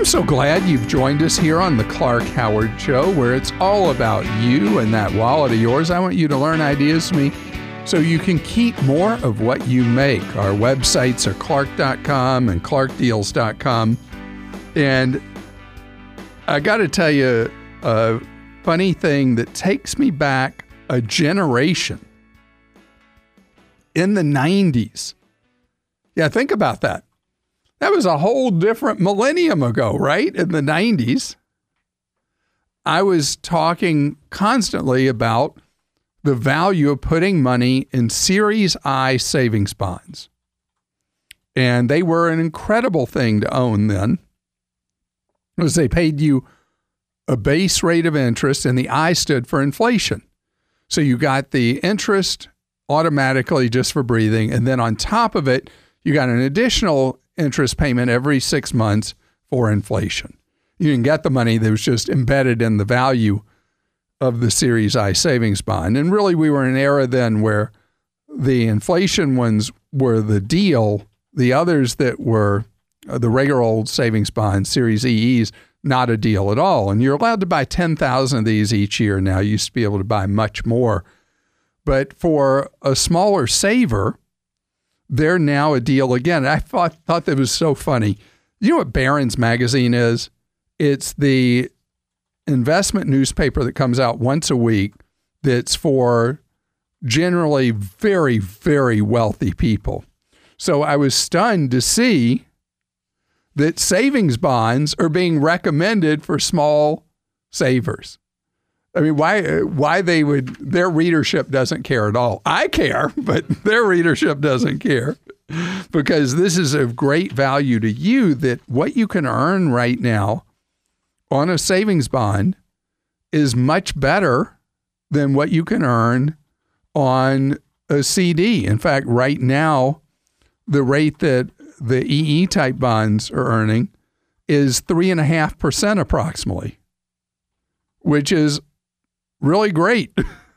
I'm so glad you've joined us here on the Clark Howard Show, where it's all about you and that wallet of yours. I want you to learn ideas from me so you can keep more of what you make. Our websites are clark.com and clarkdeals.com. And I got to tell you a funny thing that takes me back a generation in the 90s. Yeah, think about that. That was a whole different millennium ago, right? In the 90s. I was talking constantly about the value of putting money in Series I savings bonds. And they were an incredible thing to own then, because they paid you a base rate of interest, and the I stood for inflation. So you got the interest automatically just for breathing. And then on top of it, you got an additional interest payment every six months for inflation. You didn't get the money that was just embedded in the value of the Series I savings bond. And really, we were in an era then where the inflation ones were the deal, the others that were uh, the regular old savings bonds, Series EEs, not a deal at all. And you're allowed to buy 10,000 of these each year now. You used to be able to buy much more. But for a smaller saver, they're now a deal again. I thought, thought that was so funny. You know what Barron's Magazine is? It's the investment newspaper that comes out once a week that's for generally very, very wealthy people. So I was stunned to see that savings bonds are being recommended for small savers. I mean, why why they would their readership doesn't care at all. I care, but their readership doesn't care. Because this is of great value to you that what you can earn right now on a savings bond is much better than what you can earn on a CD. In fact, right now, the rate that the EE type bonds are earning is 3.5% approximately, which is really great.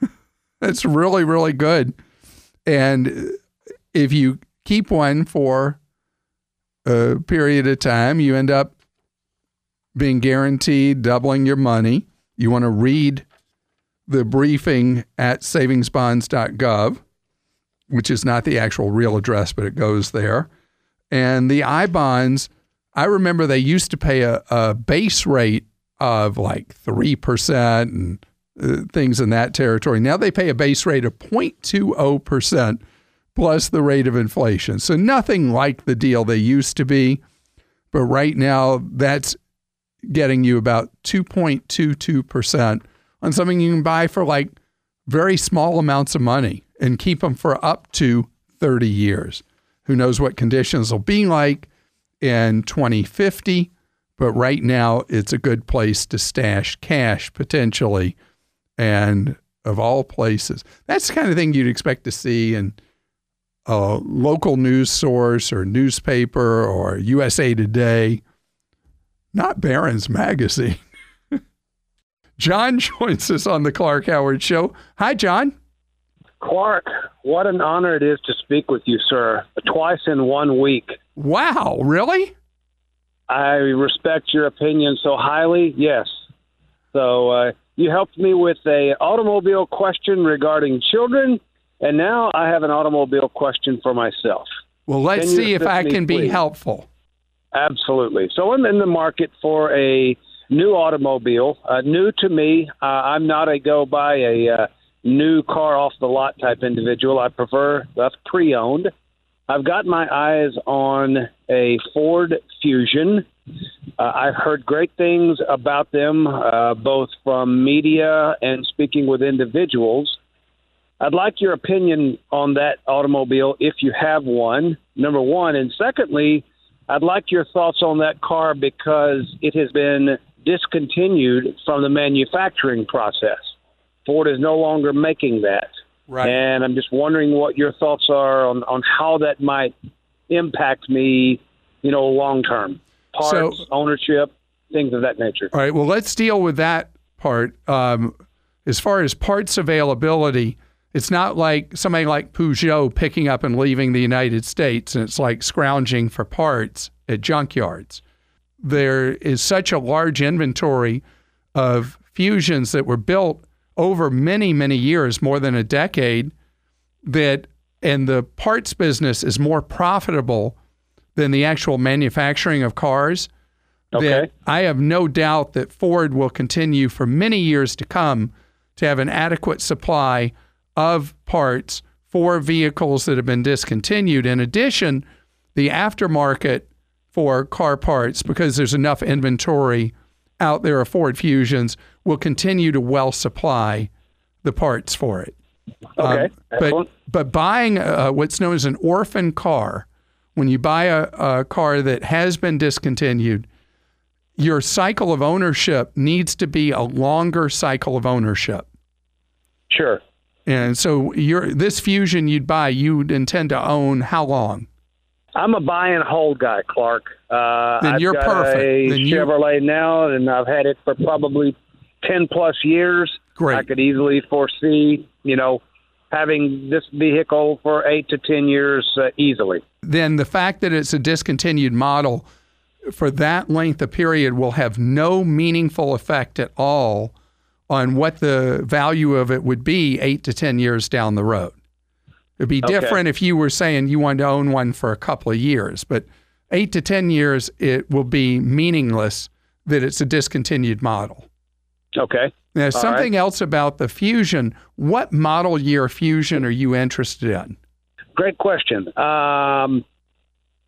it's really, really good. And if you keep one for a period of time, you end up being guaranteed doubling your money. You want to read the briefing at savingsbonds.gov, which is not the actual real address, but it goes there. And the I bonds, I remember they used to pay a, a base rate of like 3% and uh, things in that territory. Now they pay a base rate of 0.20% plus the rate of inflation. So nothing like the deal they used to be. But right now, that's getting you about 2.22% on something you can buy for like very small amounts of money and keep them for up to 30 years. Who knows what conditions will be like in 2050? But right now, it's a good place to stash cash potentially. And of all places, that's the kind of thing you'd expect to see in a local news source or newspaper or USA Today, not Barron's Magazine. John joins us on the Clark Howard Show. Hi, John. Clark, what an honor it is to speak with you, sir. Twice in one week. Wow, really? I respect your opinion so highly. Yes. So uh, you helped me with a automobile question regarding children, and now I have an automobile question for myself. Well, let's see if I can be helpful. Absolutely. So I'm in the market for a new automobile, uh, new to me. Uh, I'm not a go buy a uh, new car off the lot type individual. I prefer that's pre owned. I've got my eyes on a Ford Fusion. Uh, I've heard great things about them, uh, both from media and speaking with individuals. I'd like your opinion on that automobile if you have one, number one. And secondly, I'd like your thoughts on that car because it has been discontinued from the manufacturing process. Ford is no longer making that. Right. And I'm just wondering what your thoughts are on, on how that might impact me, you know, long term. Parts, so, ownership, things of that nature. All right. Well, let's deal with that part. Um, as far as parts availability, it's not like somebody like Peugeot picking up and leaving the United States and it's like scrounging for parts at junkyards. there is such a large inventory of fusions that were built over many, many years, more than a decade, that and the parts business is more profitable than the actual manufacturing of cars. Okay. That I have no doubt that Ford will continue for many years to come to have an adequate supply of parts for vehicles that have been discontinued. In addition, the aftermarket for car parts, because there's enough inventory out there of Ford Fusions, will continue to well supply the parts for it. Okay. Um, but but buying uh, what's known as an orphan car, when you buy a, a car that has been discontinued, your cycle of ownership needs to be a longer cycle of ownership. Sure. And so your this fusion you'd buy, you'd intend to own how long? I'm a buy and hold guy, Clark. Uh, Then I've you're perfect. a Then you- Chevrolet now, and I've had it for probably ten plus years. Great. I could easily foresee, you know, having this vehicle for eight to ten years uh, easily. Then the fact that it's a discontinued model for that length of period will have no meaningful effect at all on what the value of it would be eight to 10 years down the road. It'd be Okay. different if you were saying you wanted to own one for a couple of years, but eight to 10 years, it will be meaningless that it's a discontinued model. Okay. Now, something else about the Fusion. What model year Fusion are you interested in? Great question. Um,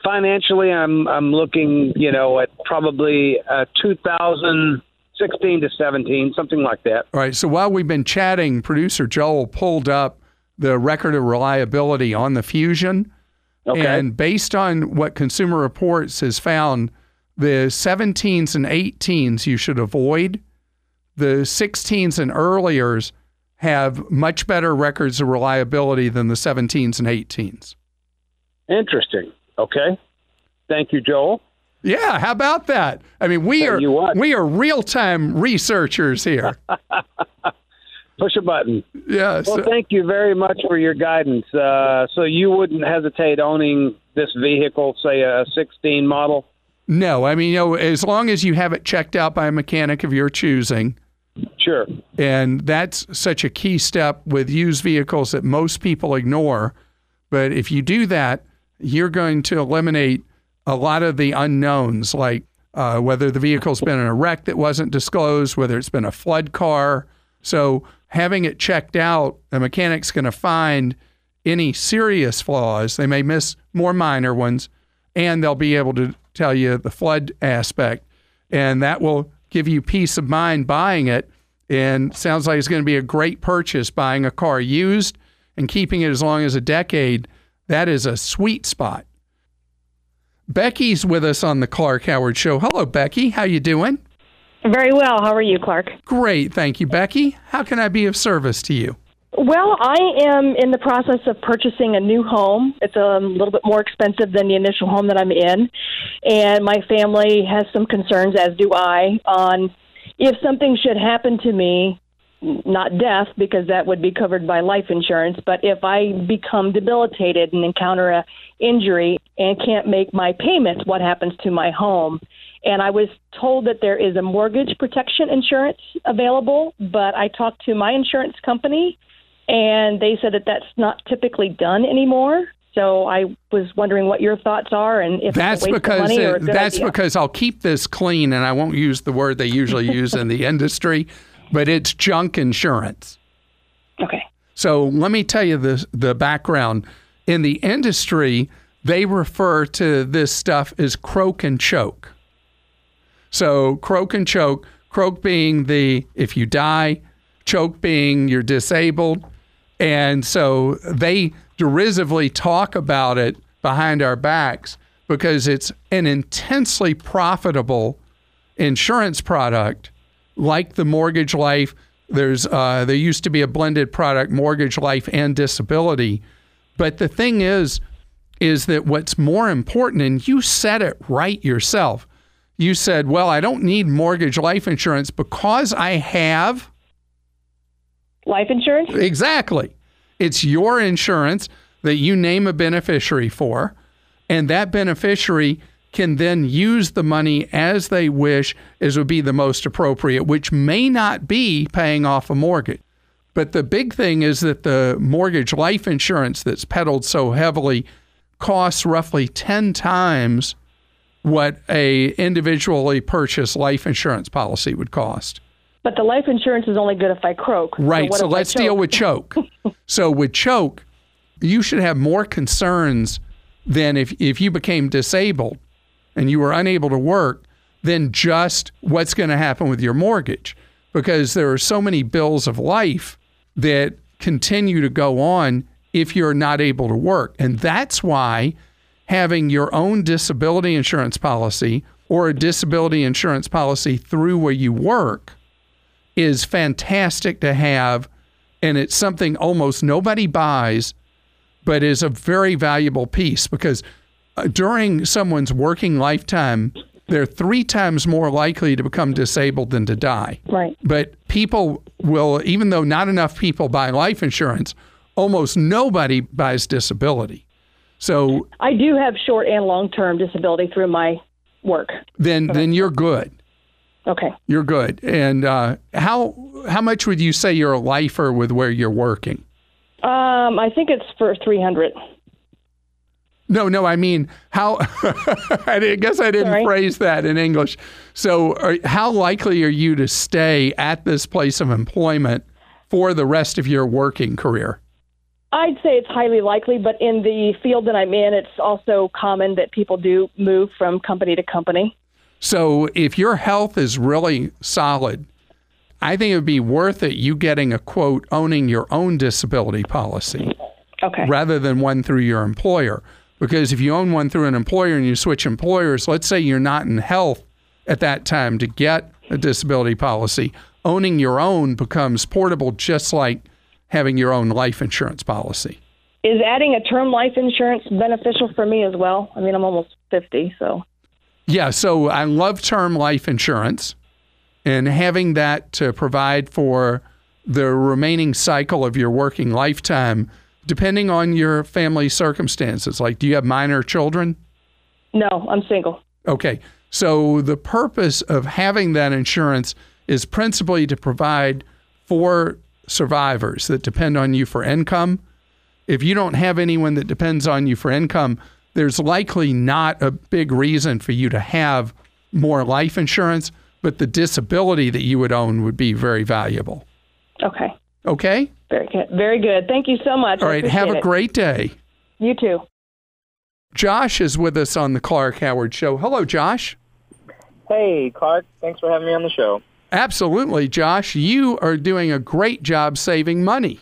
financially, I'm I'm looking, you know, at probably uh, 2016 to 17, something like that. All right. So while we've been chatting, producer Joel pulled up the record of reliability on the Fusion. Okay. And based on what Consumer Reports has found, the 17s and 18s you should avoid. The 16s and earliers have much better records of reliability than the 17s and 18s. Interesting. Okay. Thank you, Joel. Yeah, how about that? I mean, we Tell are we are real-time researchers here. Push a button. yeah. Well, thank you very much for your guidance. Uh, so you wouldn't hesitate owning this vehicle, say a 16 model? No, I mean, you know, as long as you have it checked out by a mechanic of your choosing, Sure. and that's such a key step with used vehicles that most people ignore. But if you do that, you're going to eliminate a lot of the unknowns, like uh, whether the vehicle's been in a wreck that wasn't disclosed, whether it's been a flood car. So having it checked out, the mechanic's going to find any serious flaws. They may miss more minor ones, and they'll be able to tell you the flood aspect, and that will give you peace of mind buying it. And sounds like it's going to be a great purchase buying a car used and keeping it as long as a decade. That is a sweet spot. Becky's with us on the Clark Howard Show. Hello, Becky. How you doing? Very well. How are you, Clark? Great, thank you, Becky. How can I be of service to you? Well, I am in the process of purchasing a new home. It's um, a little bit more expensive than the initial home that I'm in. And my family has some concerns, as do I, on if something should happen to me, not death, because that would be covered by life insurance, but if I become debilitated and encounter a injury and can't make my payments, what happens to my home? And I was told that there is a mortgage protection insurance available, but I talked to my insurance company and they said that that's not typically done anymore. So I was wondering what your thoughts are and if That's it's a waste because of money or a good that's idea. because I'll keep this clean and I won't use the word they usually use in the industry, but it's junk insurance. okay. So let me tell you the the background. In the industry, they refer to this stuff as croak and choke. So croak and choke, croak being the if you die, choke being you're disabled. And so they derisively talk about it behind our backs because it's an intensely profitable insurance product like the mortgage life. There's uh, there used to be a blended product mortgage life and disability. But the thing is is that what's more important and you said it right yourself you said well i don't need mortgage life insurance because i have Life insurance? Exactly. It's your insurance that you name a beneficiary for, and that beneficiary can then use the money as they wish as would be the most appropriate, which may not be paying off a mortgage. But the big thing is that the mortgage life insurance that's peddled so heavily costs roughly 10 times what a individually purchased life insurance policy would cost. But the life insurance is only good if I croak. Right. what So, let's deal with choke. so with choke, you should have more concerns than if if you became disabled and you were unable to work than just what's going to happen with your mortgage because there are so many bills of life that continue to go on if you're not able to work. And that's why having your own disability insurance policy or a disability insurance policy through where you work is fantastic to have and it's something almost nobody buys but is a very valuable piece because uh, during someone's working lifetime they're three times more likely to become disabled than to die Right. but people will even though not enough people buy life insurance almost nobody buys disability so I do have short and long term disability through my work. then then you're good Okay. you're good and uh, how how much would you say you're a lifer with where you're working Um, I think it's for 300. No, no, I mean how. I guess I didn't Sorry. phrase that in English. So, are, how likely are you to stay at this place of employment for the rest of your working career? I'd say it's highly likely, but in the field that I'm in, it's also common that people do move from company to company. So, if your health is really solid, I think it would be worth it you getting a quote owning your own disability policy Okay. rather than one through your employer. Because if you own one through an employer and you switch employers, let's say you're not in health at that time to get a disability policy, owning your own becomes portable just like having your own life insurance policy. Is adding a term life insurance beneficial for me as well? I mean, I'm almost 50, so. Yeah, so I love term life insurance and having that to provide for the remaining cycle of your working lifetime, depending on your family circumstances. Like, do you have minor children? No, I'm single. Okay. So the purpose of having that insurance is principally to provide for survivors that depend on you for income. If you don't have anyone that depends on you for income, there's likely not a big reason for you to have more life insurance, but the disability that you would own would be very valuable. Okay. Okay? Very good. Very good. Thank you so much. All right. Have a it. great day. You too. Josh is with us on the Clark Howard Show. Hello, Josh. Hey, Clark. Thanks for having me on the show. Absolutely, Josh. You are doing a great job saving money.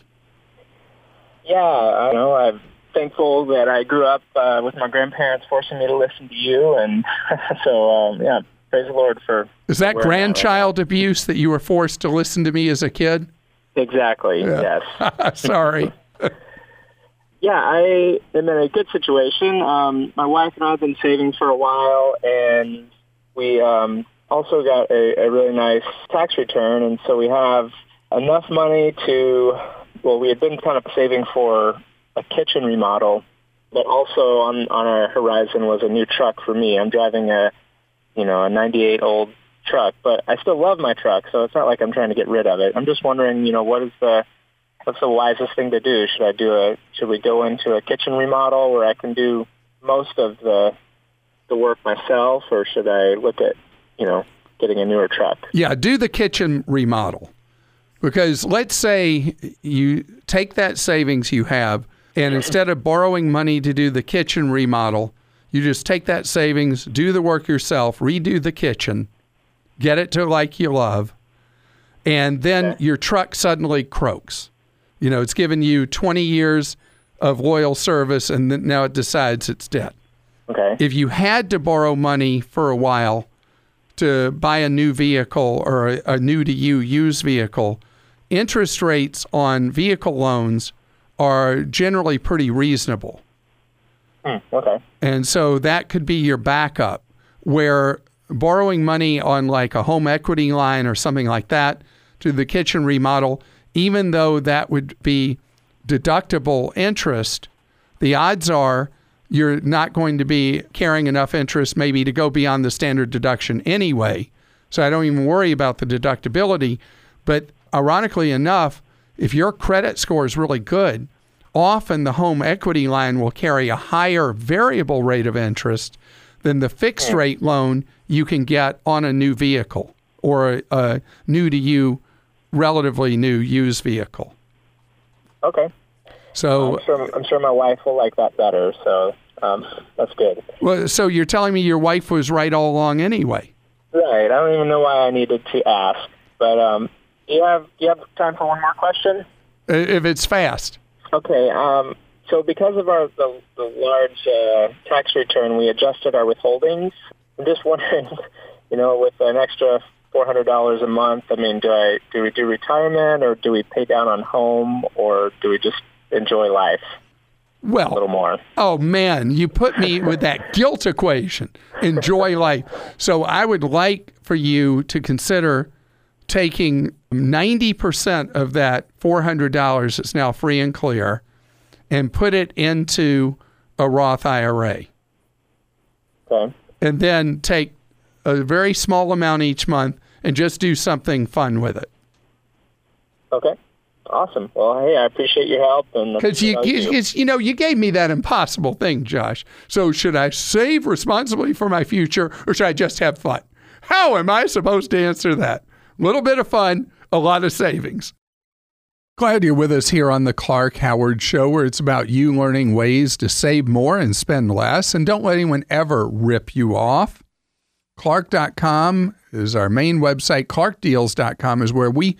Yeah, I know. I'm thankful that I grew up uh, with my grandparents forcing me to listen to you, and so um, yeah, praise the Lord for Is that I'm right grandchild abuse that you were forced to listen to me as a kid? Exactly. Yes. Sorry. Yeah, I am in a good situation. Um, my wife and I have been saving for a while, and we um, also got a, a really nice tax return, and so we have enough money to. Well, we had been kind of saving for a kitchen remodel, but also on on our horizon was a new truck for me. I'm driving a, you know, a '98 old truck, but I still love my truck, so it's not like I'm trying to get rid of it. I'm just wondering, you know, what is the what's the wisest thing to do? Should I do a should we go into a kitchen remodel where I can do most of the the work myself or should I look at, you know, getting a newer truck? Yeah, do the kitchen remodel. Because let's say you take that savings you have, and instead of borrowing money to do the kitchen remodel, you just take that savings, do the work yourself, redo the kitchen, get it to like you love, and then your truck suddenly croaks. You know, it's given you 20 years of loyal service, and then now it decides it's dead. Okay. If you had to borrow money for a while to buy a new vehicle or a, a new to you used vehicle, interest rates on vehicle loans are generally pretty reasonable. Hmm, okay. And so that could be your backup where borrowing money on like a home equity line or something like that to the kitchen remodel, even though that would be deductible interest, the odds are you're not going to be carrying enough interest maybe to go beyond the standard deduction anyway. So I don't even worry about the deductibility. But ironically enough, if your credit score is really good, often the home equity line will carry a higher variable rate of interest than the fixed rate loan you can get on a new vehicle or a, a new to you, relatively new used vehicle. Okay. So I'm sure, I'm sure my wife will like that better. So um, that's good. Well, so you're telling me your wife was right all along anyway? Right. I don't even know why I needed to ask, but um, do you have do you have time for one more question? If it's fast. Okay. Um, so because of our the, the large uh, tax return, we adjusted our withholdings. I'm just wondering, you know, with an extra four hundred dollars a month, I mean, do I do we do retirement or do we pay down on home or do we just enjoy life a little Well, more? oh man, you put me with that guilt equation. Enjoy life. So I would like for you to consider taking 90% of that $400 that's now free and clear and put it into a Roth IRA. Okay. and then take a very small amount each month and just do something fun with it. Okay. Awesome. Well, hey, I appreciate your help and Because you, you, you know, you gave me that impossible thing, Josh. So should I save responsibly for my future, or should I just have fun? How am I supposed to answer that? Little bit of fun, a lot of savings. Glad you're with us here on the Clark Howard Show, where it's about you learning ways to save more and spend less. And don't let anyone ever rip you off. Clark.com is our main website. ClarkDeals.com is where we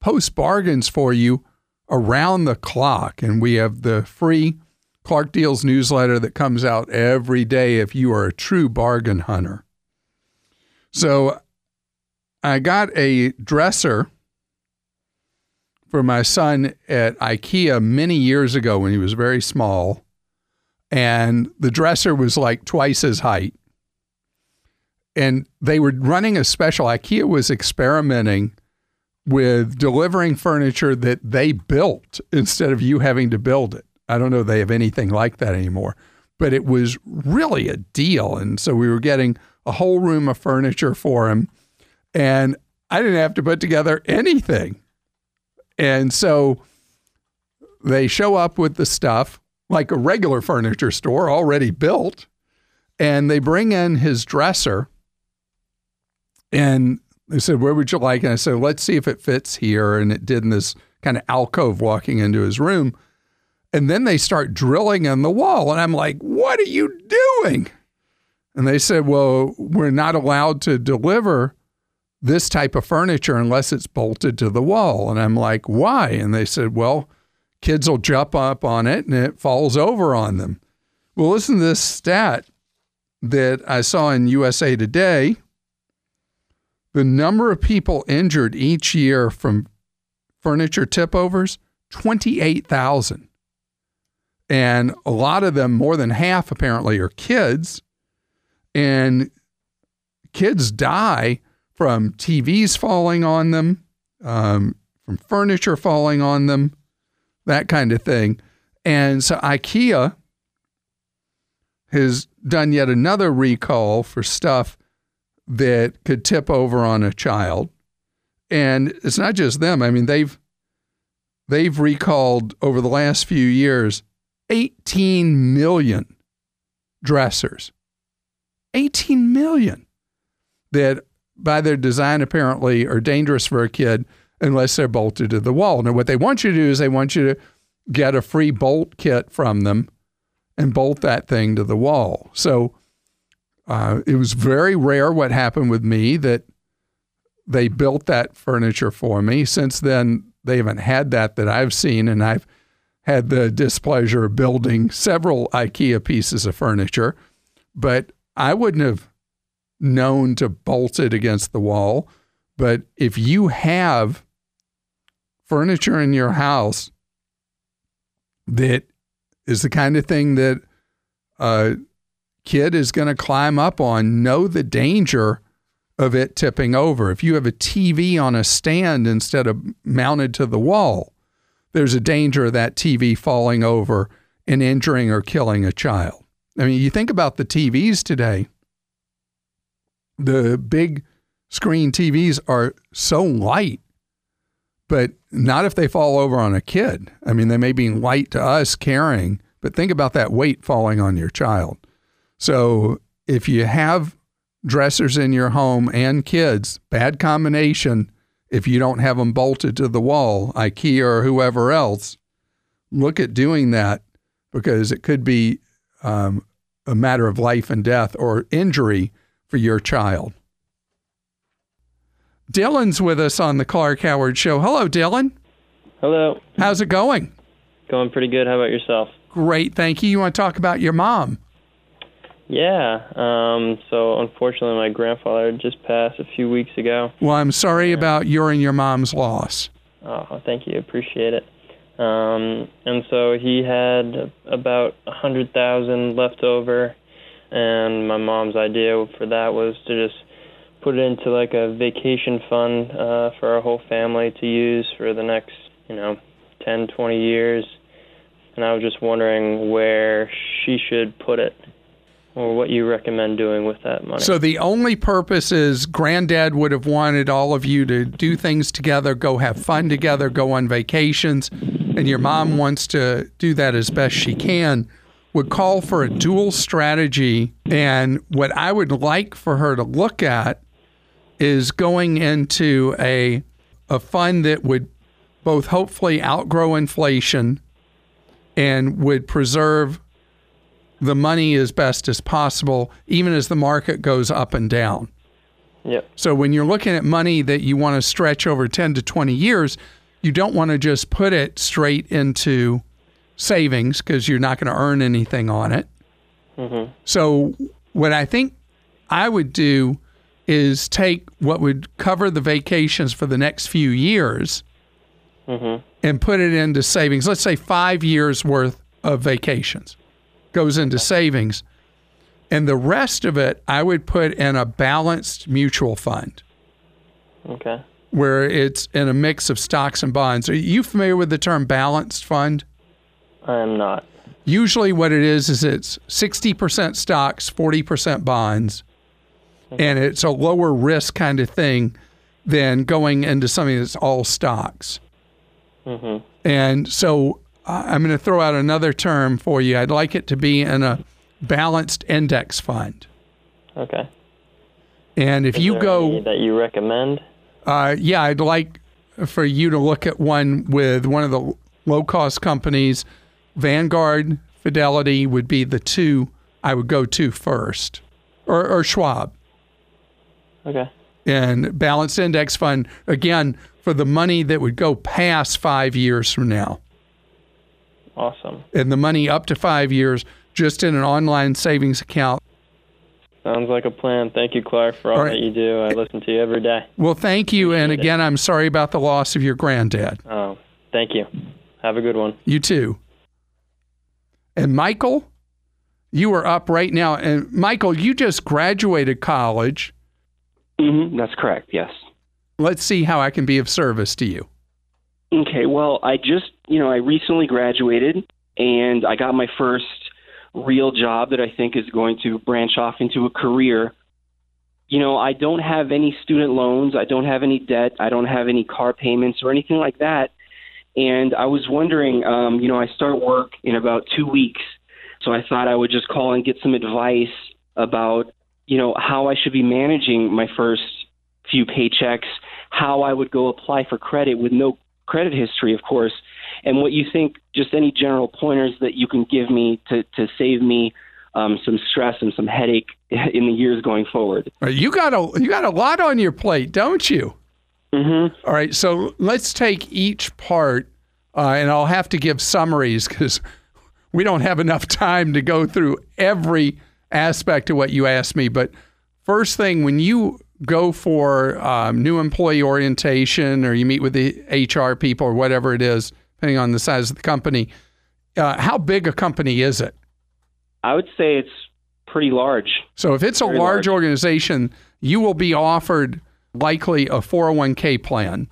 post bargains for you around the clock. And we have the free Clark Deals newsletter that comes out every day if you are a true bargain hunter. So I got a dresser for my son at IKEA many years ago when he was very small. And the dresser was like twice his height. And they were running a special, IKEA was experimenting with delivering furniture that they built instead of you having to build it. I don't know if they have anything like that anymore, but it was really a deal. And so we were getting a whole room of furniture for him, and I didn't have to put together anything. And so they show up with the stuff like a regular furniture store already built, and they bring in his dresser. And they said, Where would you like? And I said, Let's see if it fits here. And it did in this kind of alcove walking into his room. And then they start drilling in the wall. And I'm like, What are you doing? And they said, Well, we're not allowed to deliver this type of furniture unless it's bolted to the wall. And I'm like, Why? And they said, Well, kids will jump up on it and it falls over on them. Well, listen to this stat that I saw in USA Today the number of people injured each year from furniture tip overs 28,000. And a lot of them, more than half apparently, are kids. And kids die from TVs falling on them, um, from furniture falling on them, that kind of thing. And so IKEA has done yet another recall for stuff that could tip over on a child. And it's not just them. I mean, they've they've recalled over the last few years 18 million dressers. 18 million that by their design apparently are dangerous for a kid unless they're bolted to the wall. Now what they want you to do is they want you to get a free bolt kit from them and bolt that thing to the wall. So uh, it was very rare what happened with me that they built that furniture for me. Since then, they haven't had that that I've seen, and I've had the displeasure of building several IKEA pieces of furniture, but I wouldn't have known to bolt it against the wall. But if you have furniture in your house that is the kind of thing that a kid is going to climb up on, know the danger of it tipping over. If you have a TV on a stand instead of mounted to the wall, there's a danger of that TV falling over and injuring or killing a child. I mean, you think about the TVs today, the big screen TVs are so light, but not if they fall over on a kid. I mean, they may be light to us carrying, but think about that weight falling on your child. So if you have dressers in your home and kids, bad combination. If you don't have them bolted to the wall, IKEA or whoever else, look at doing that because it could be um, a matter of life and death or injury for your child. Dylan's with us on the Clark Howard Show. Hello, Dylan. Hello. How's it going? Going pretty good. How about yourself? Great, thank you. You want to talk about your mom? Yeah. Um, so unfortunately, my grandfather just passed a few weeks ago. Well, I'm sorry about your and your mom's loss. Oh, thank you. Appreciate it. Um, and so he had about a hundred thousand left over, and my mom's idea for that was to just put it into like a vacation fund uh, for our whole family to use for the next, you know, ten, twenty years. And I was just wondering where she should put it or what you recommend doing with that money. So the only purpose is granddad would have wanted all of you to do things together, go have fun together, go on vacations, and your mom wants to do that as best she can. Would call for a dual strategy. And what I would like for her to look at is going into a a fund that would both hopefully outgrow inflation and would preserve the money as best as possible, even as the market goes up and down. Yep. So when you're looking at money that you want to stretch over 10 to 20 years, you don't want to just put it straight into savings because you're not going to earn anything on it. Mm-hmm. So what I think I would do is take what would cover the vacations for the next few years Mm-hmm. and put it into savings. Let's say five years worth of vacations goes into savings. And the rest of it, I would put in a balanced mutual fund Okay. where it's in a mix of stocks and bonds. Are you familiar with the term balanced fund? I am not. Usually, what it is is it's 60% stocks, 40% bonds, and it's a lower risk kind of thing than going into something that's all stocks. Mm-hmm. And so I'm going to throw out another term for you. I'd like it to be in a balanced index fund. Okay. And if Is you go, that you recommend? uh, yeah, I'd like for you to look at one with one of the low cost companies. Vanguard, Fidelity would be the two I would go to first, or, or Schwab. Okay. And balanced index fund, again, for the money that would go past five years from now. Awesome. And the money up to five years just in an online savings account. Sounds like a plan. Thank you, Clark, for all, All right. that you do. I listen to you every day. Well, thank you. And Appreciate it. again, I'm sorry about the loss of your granddad. Oh, thank you. Have a good one. You too. And Michael, you are up right now. And Michael, you just graduated college. hmm that's correct. Yes. Let's see how I can be of service to you. Okay. Well, I just, you know, I recently graduated and I got my first real job that I think is going to branch off into a career. You know, I don't have any student loans. I don't have any debt. I don't have any car payments or anything like that. And I was wondering, um, you know, I start work in about two weeks. So I thought I would just call and get some advice about, you know, how I should be managing my first few paychecks, how I would go apply for credit with no credit history, of course, and what you think, just any general pointers that you can give me to, to save me um, some stress and some headache in the years going forward. You got a you got a lot on your plate, don't you? Mm-hmm. All right, so let's take each part, uh, and I'll have to give summaries because we don't have enough time to go through every aspect of what you asked me. But first thing, when you go for um, new employee orientation or you meet with the HR people or whatever it is, depending on the size of the company, uh, how big a company is it? I would say it's pretty large. So if it's a large, large. organization, you will be offered likely a 401k plan.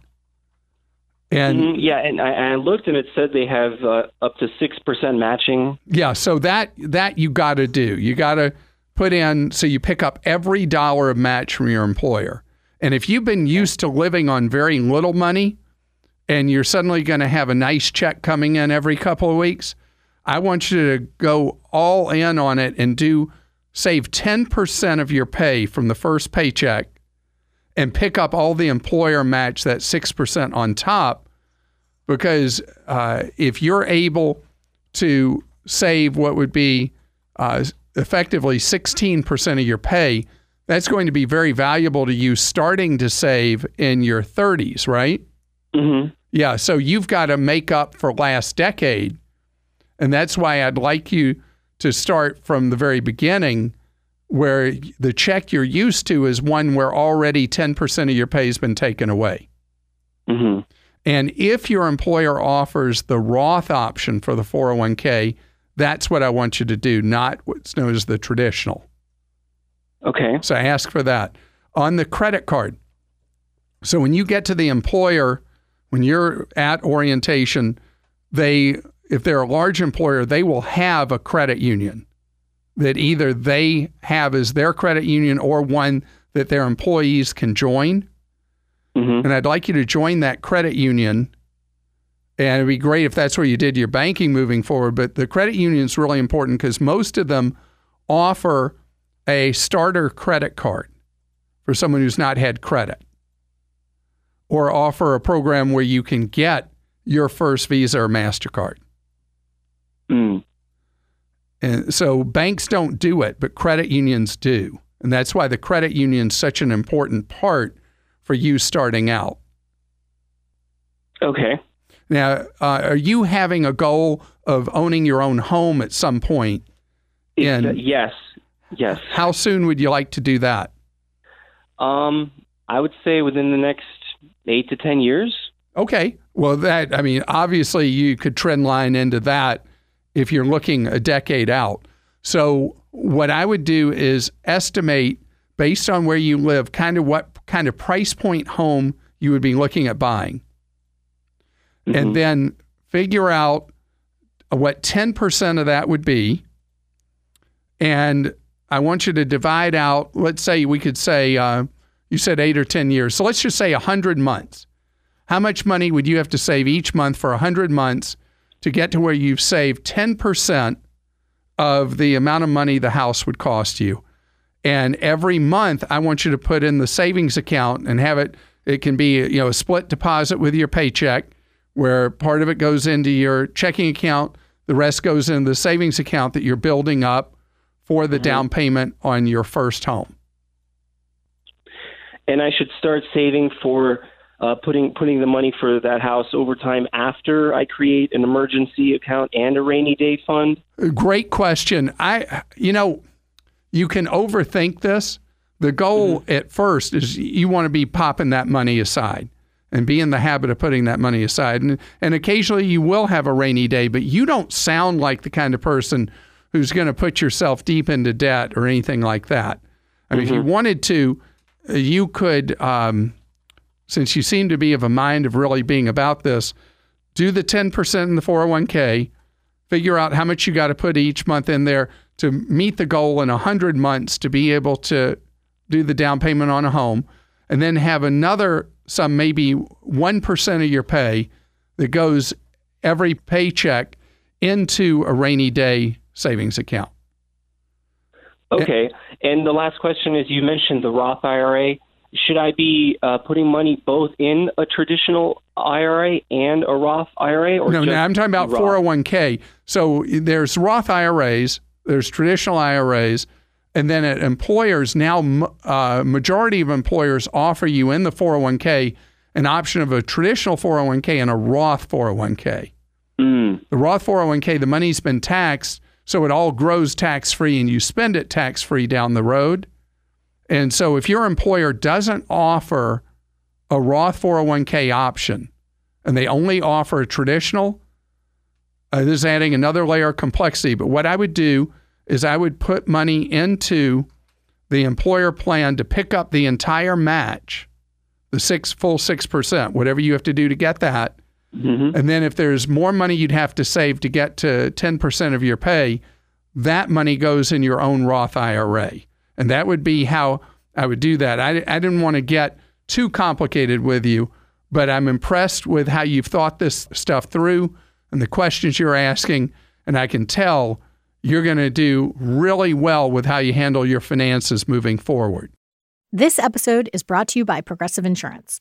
And Mhm, yeah, and I, I looked and it said they have uh, up to six percent matching. Yeah, so that that you got to do. You got to put in so you pick up every dollar of match from your employer. And if you've been used to living on very little money and you're suddenly going to have a nice check coming in every couple of weeks, I want you to go all in on it and do save 10% of your pay from the first paycheck and pick up all the employer match that 6% on top because uh, if you're able to save what would be uh, effectively 16% of your pay, that's going to be very valuable to you starting to save in your 30s, right? hmm Yeah, so you've got to make up for last decade. And that's why I'd like you to start from the very beginning where the check you're used to is one where already 10% of your pay has been taken away. hmm And if your employer offers the Roth option for the 401k, that's what I want you to do, not what's known as the traditional. Okay. So I ask for that. On the credit card, so when you get to the employer, when you're at orientation, they, if they're a large employer, they will have a credit union that either they have as their credit union or one that their employees can join. hmm And I'd like you to join that credit union. And it'd be great if that's where you did your banking moving forward. But the credit union is really important because most of them offer a starter credit card for someone who's not had credit, or offer a program where you can get your first Visa or MasterCard. Mm. And so banks don't do it, but credit unions do. And that's why the credit union is such an important part for you starting out. Okay. Now, uh, are you having a goal of owning your own home at some point? It's- And- yes. Yes. How soon would you like to do that? Um, I would say within the next eight to ten years. Okay. Well, that, I mean, obviously you could trend line into that if you're looking a decade out. So, what I would do is estimate based on where you live, kind of what kind of price point home you would be looking at buying. Mhm. and then figure out what 10% of that would be. And I want you to divide out, let's say we could say, uh, you said eight or 10 years. So let's just say 100 months. How much money would you have to save each month for 100 months to get to where you've saved 10% of the amount of money the house would cost you? And every month, I want you to put in the savings account and have it. It can be you know a split deposit with your paycheck, where part of it goes into your checking account, the rest goes into the savings account that you're building up for the mm-hmm. down payment on your first home. and I should start saving for uh, putting putting the money for that house over time after I create an emergency account and a rainy day fund. Great question. I, you know, you can overthink this. The goal at first is you want to be popping that money aside and be in the habit of putting that money aside. And, and occasionally you will have a rainy day, but you don't sound like the kind of person who's going to put yourself deep into debt or anything like that. I mean, if you wanted to, uh, you could, um, since you seem to be of a mind of really being about this, do the 10% in the 401k, figure out how much you got to put each month in there to meet the goal in 100 months to be able to do the down payment on a home, and then have another some maybe 1% of your pay that goes every paycheck into a rainy day savings account. Okay. And the last question is: You mentioned the Roth IRA. Should I be uh, putting money both in a traditional IRA and a Roth IRA, or No, just no, I'm talking about Roth? 401k. So there's Roth IRAs, there's traditional IRAs, and then at employers now, uh, majority of employers offer you in the 401k an option of a traditional 401k and a Roth 401k. Mm, The Roth 401k, the money's been taxed, so it all grows tax free and you spend it tax free down the road. And so if your employer doesn't offer a Roth 401k option and they only offer a traditional, uh, this is adding another layer of complexity. But what I would do is I would put money into the employer plan to pick up the entire match the six full six percent, whatever you have to do to get that. Mm-hmm. And then if there's more money you'd have to save to get to 10% of your pay, that money goes in your own Roth IRA. And that would be how I would do that. I, I didn't want to get too complicated with you, but I'm impressed with how you've thought this stuff through and the questions you're asking. And I can tell you're going to do really well with how you handle your finances moving forward. This episode is brought to you by Progressive Insurance.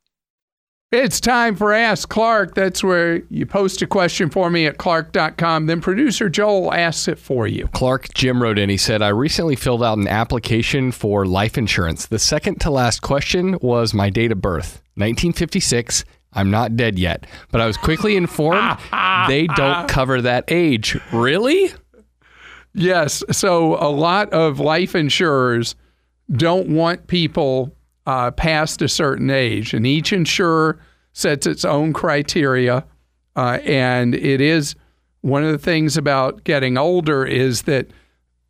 It's time for Ask Clark. That's where you post a question for me at clark.com. Then producer Joel asks it for you. Clark Jim wrote in. He said, I recently filled out an application for life insurance. The second to last question was my date of birth 1956. I'm not dead yet, but I was quickly informed they don't cover that age. Really? Yes. So a lot of life insurers don't want people uh, past a certain age, and each insurer sets its own criteria. Uh, and it is one of the things about getting older is that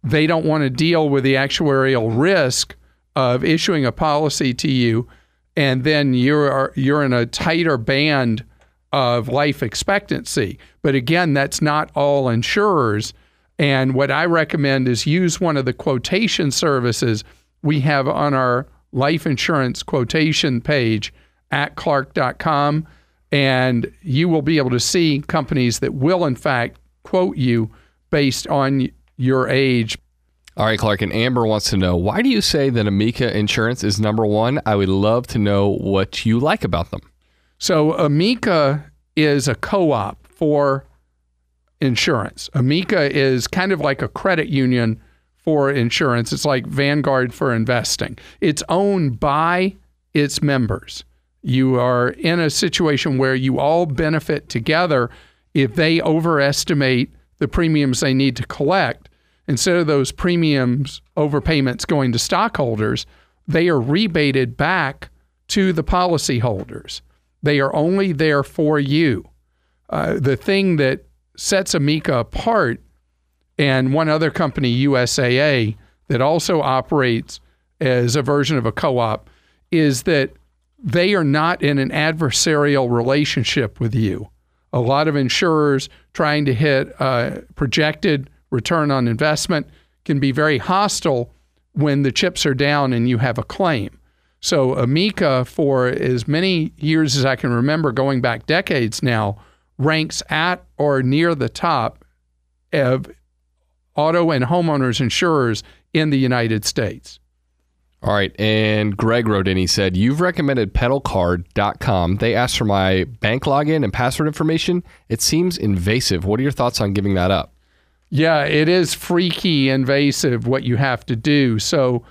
they don't want to deal with the actuarial risk of issuing a policy to you, and then you're you're in a tighter band of life expectancy. But again, that's not all insurers. And what I recommend is use one of the quotation services we have on our life insurance quotation page at clark.com. And you will be able to see companies that will, in fact, quote you based on your age. All right, Clark, and Amber wants to know why do you say that Amica Insurance is number one? I would love to know what you like about them. So, Amica is a co op for insurance. Amica is kind of like a credit union for insurance. It's like Vanguard for investing. It's owned by its members. You are in a situation where you all benefit together if they overestimate the premiums they need to collect. Instead of those premiums overpayments going to stockholders, they are rebated back to the policyholders. They are only there for you. Uh, the thing that sets Amica apart and one other company, USAA, that also operates as a version of a co op, is that they are not in an adversarial relationship with you. A lot of insurers trying to hit a projected return on investment can be very hostile when the chips are down and you have a claim. So, Amica, for as many years as I can remember, going back decades now, ranks at or near the top of auto and homeowners insurers in the United States. All right. And Greg wrote in, he said, You've recommended petalcard.com. They asked for my bank login and password information. It seems invasive. What are your thoughts on giving that up? Yeah, it is freaky invasive what you have to do. So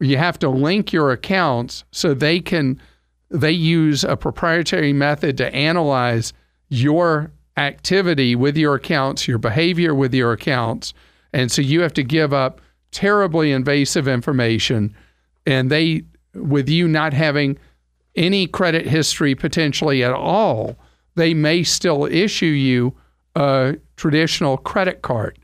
you have to link your accounts so they can they use a proprietary method to analyze your activity with your accounts, your behavior with your accounts. And so you have to give up terribly invasive information and they with you not having any credit history potentially at all, they may still issue you a traditional credit card.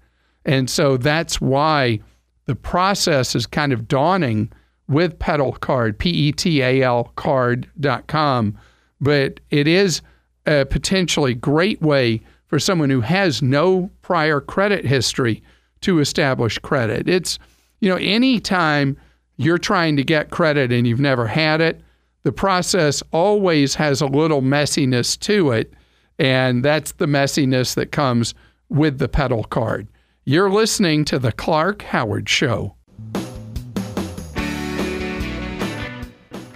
And so that's why the process is kind of dawning with Petal Card, P E T A L card.com. But it is a potentially great way for someone who has no prior credit history to establish credit. It's, you know, anytime you're trying to get credit and you've never had it, the process always has a little messiness to it. And that's the messiness that comes with the Petal card. You're listening to The Clark Howard Show.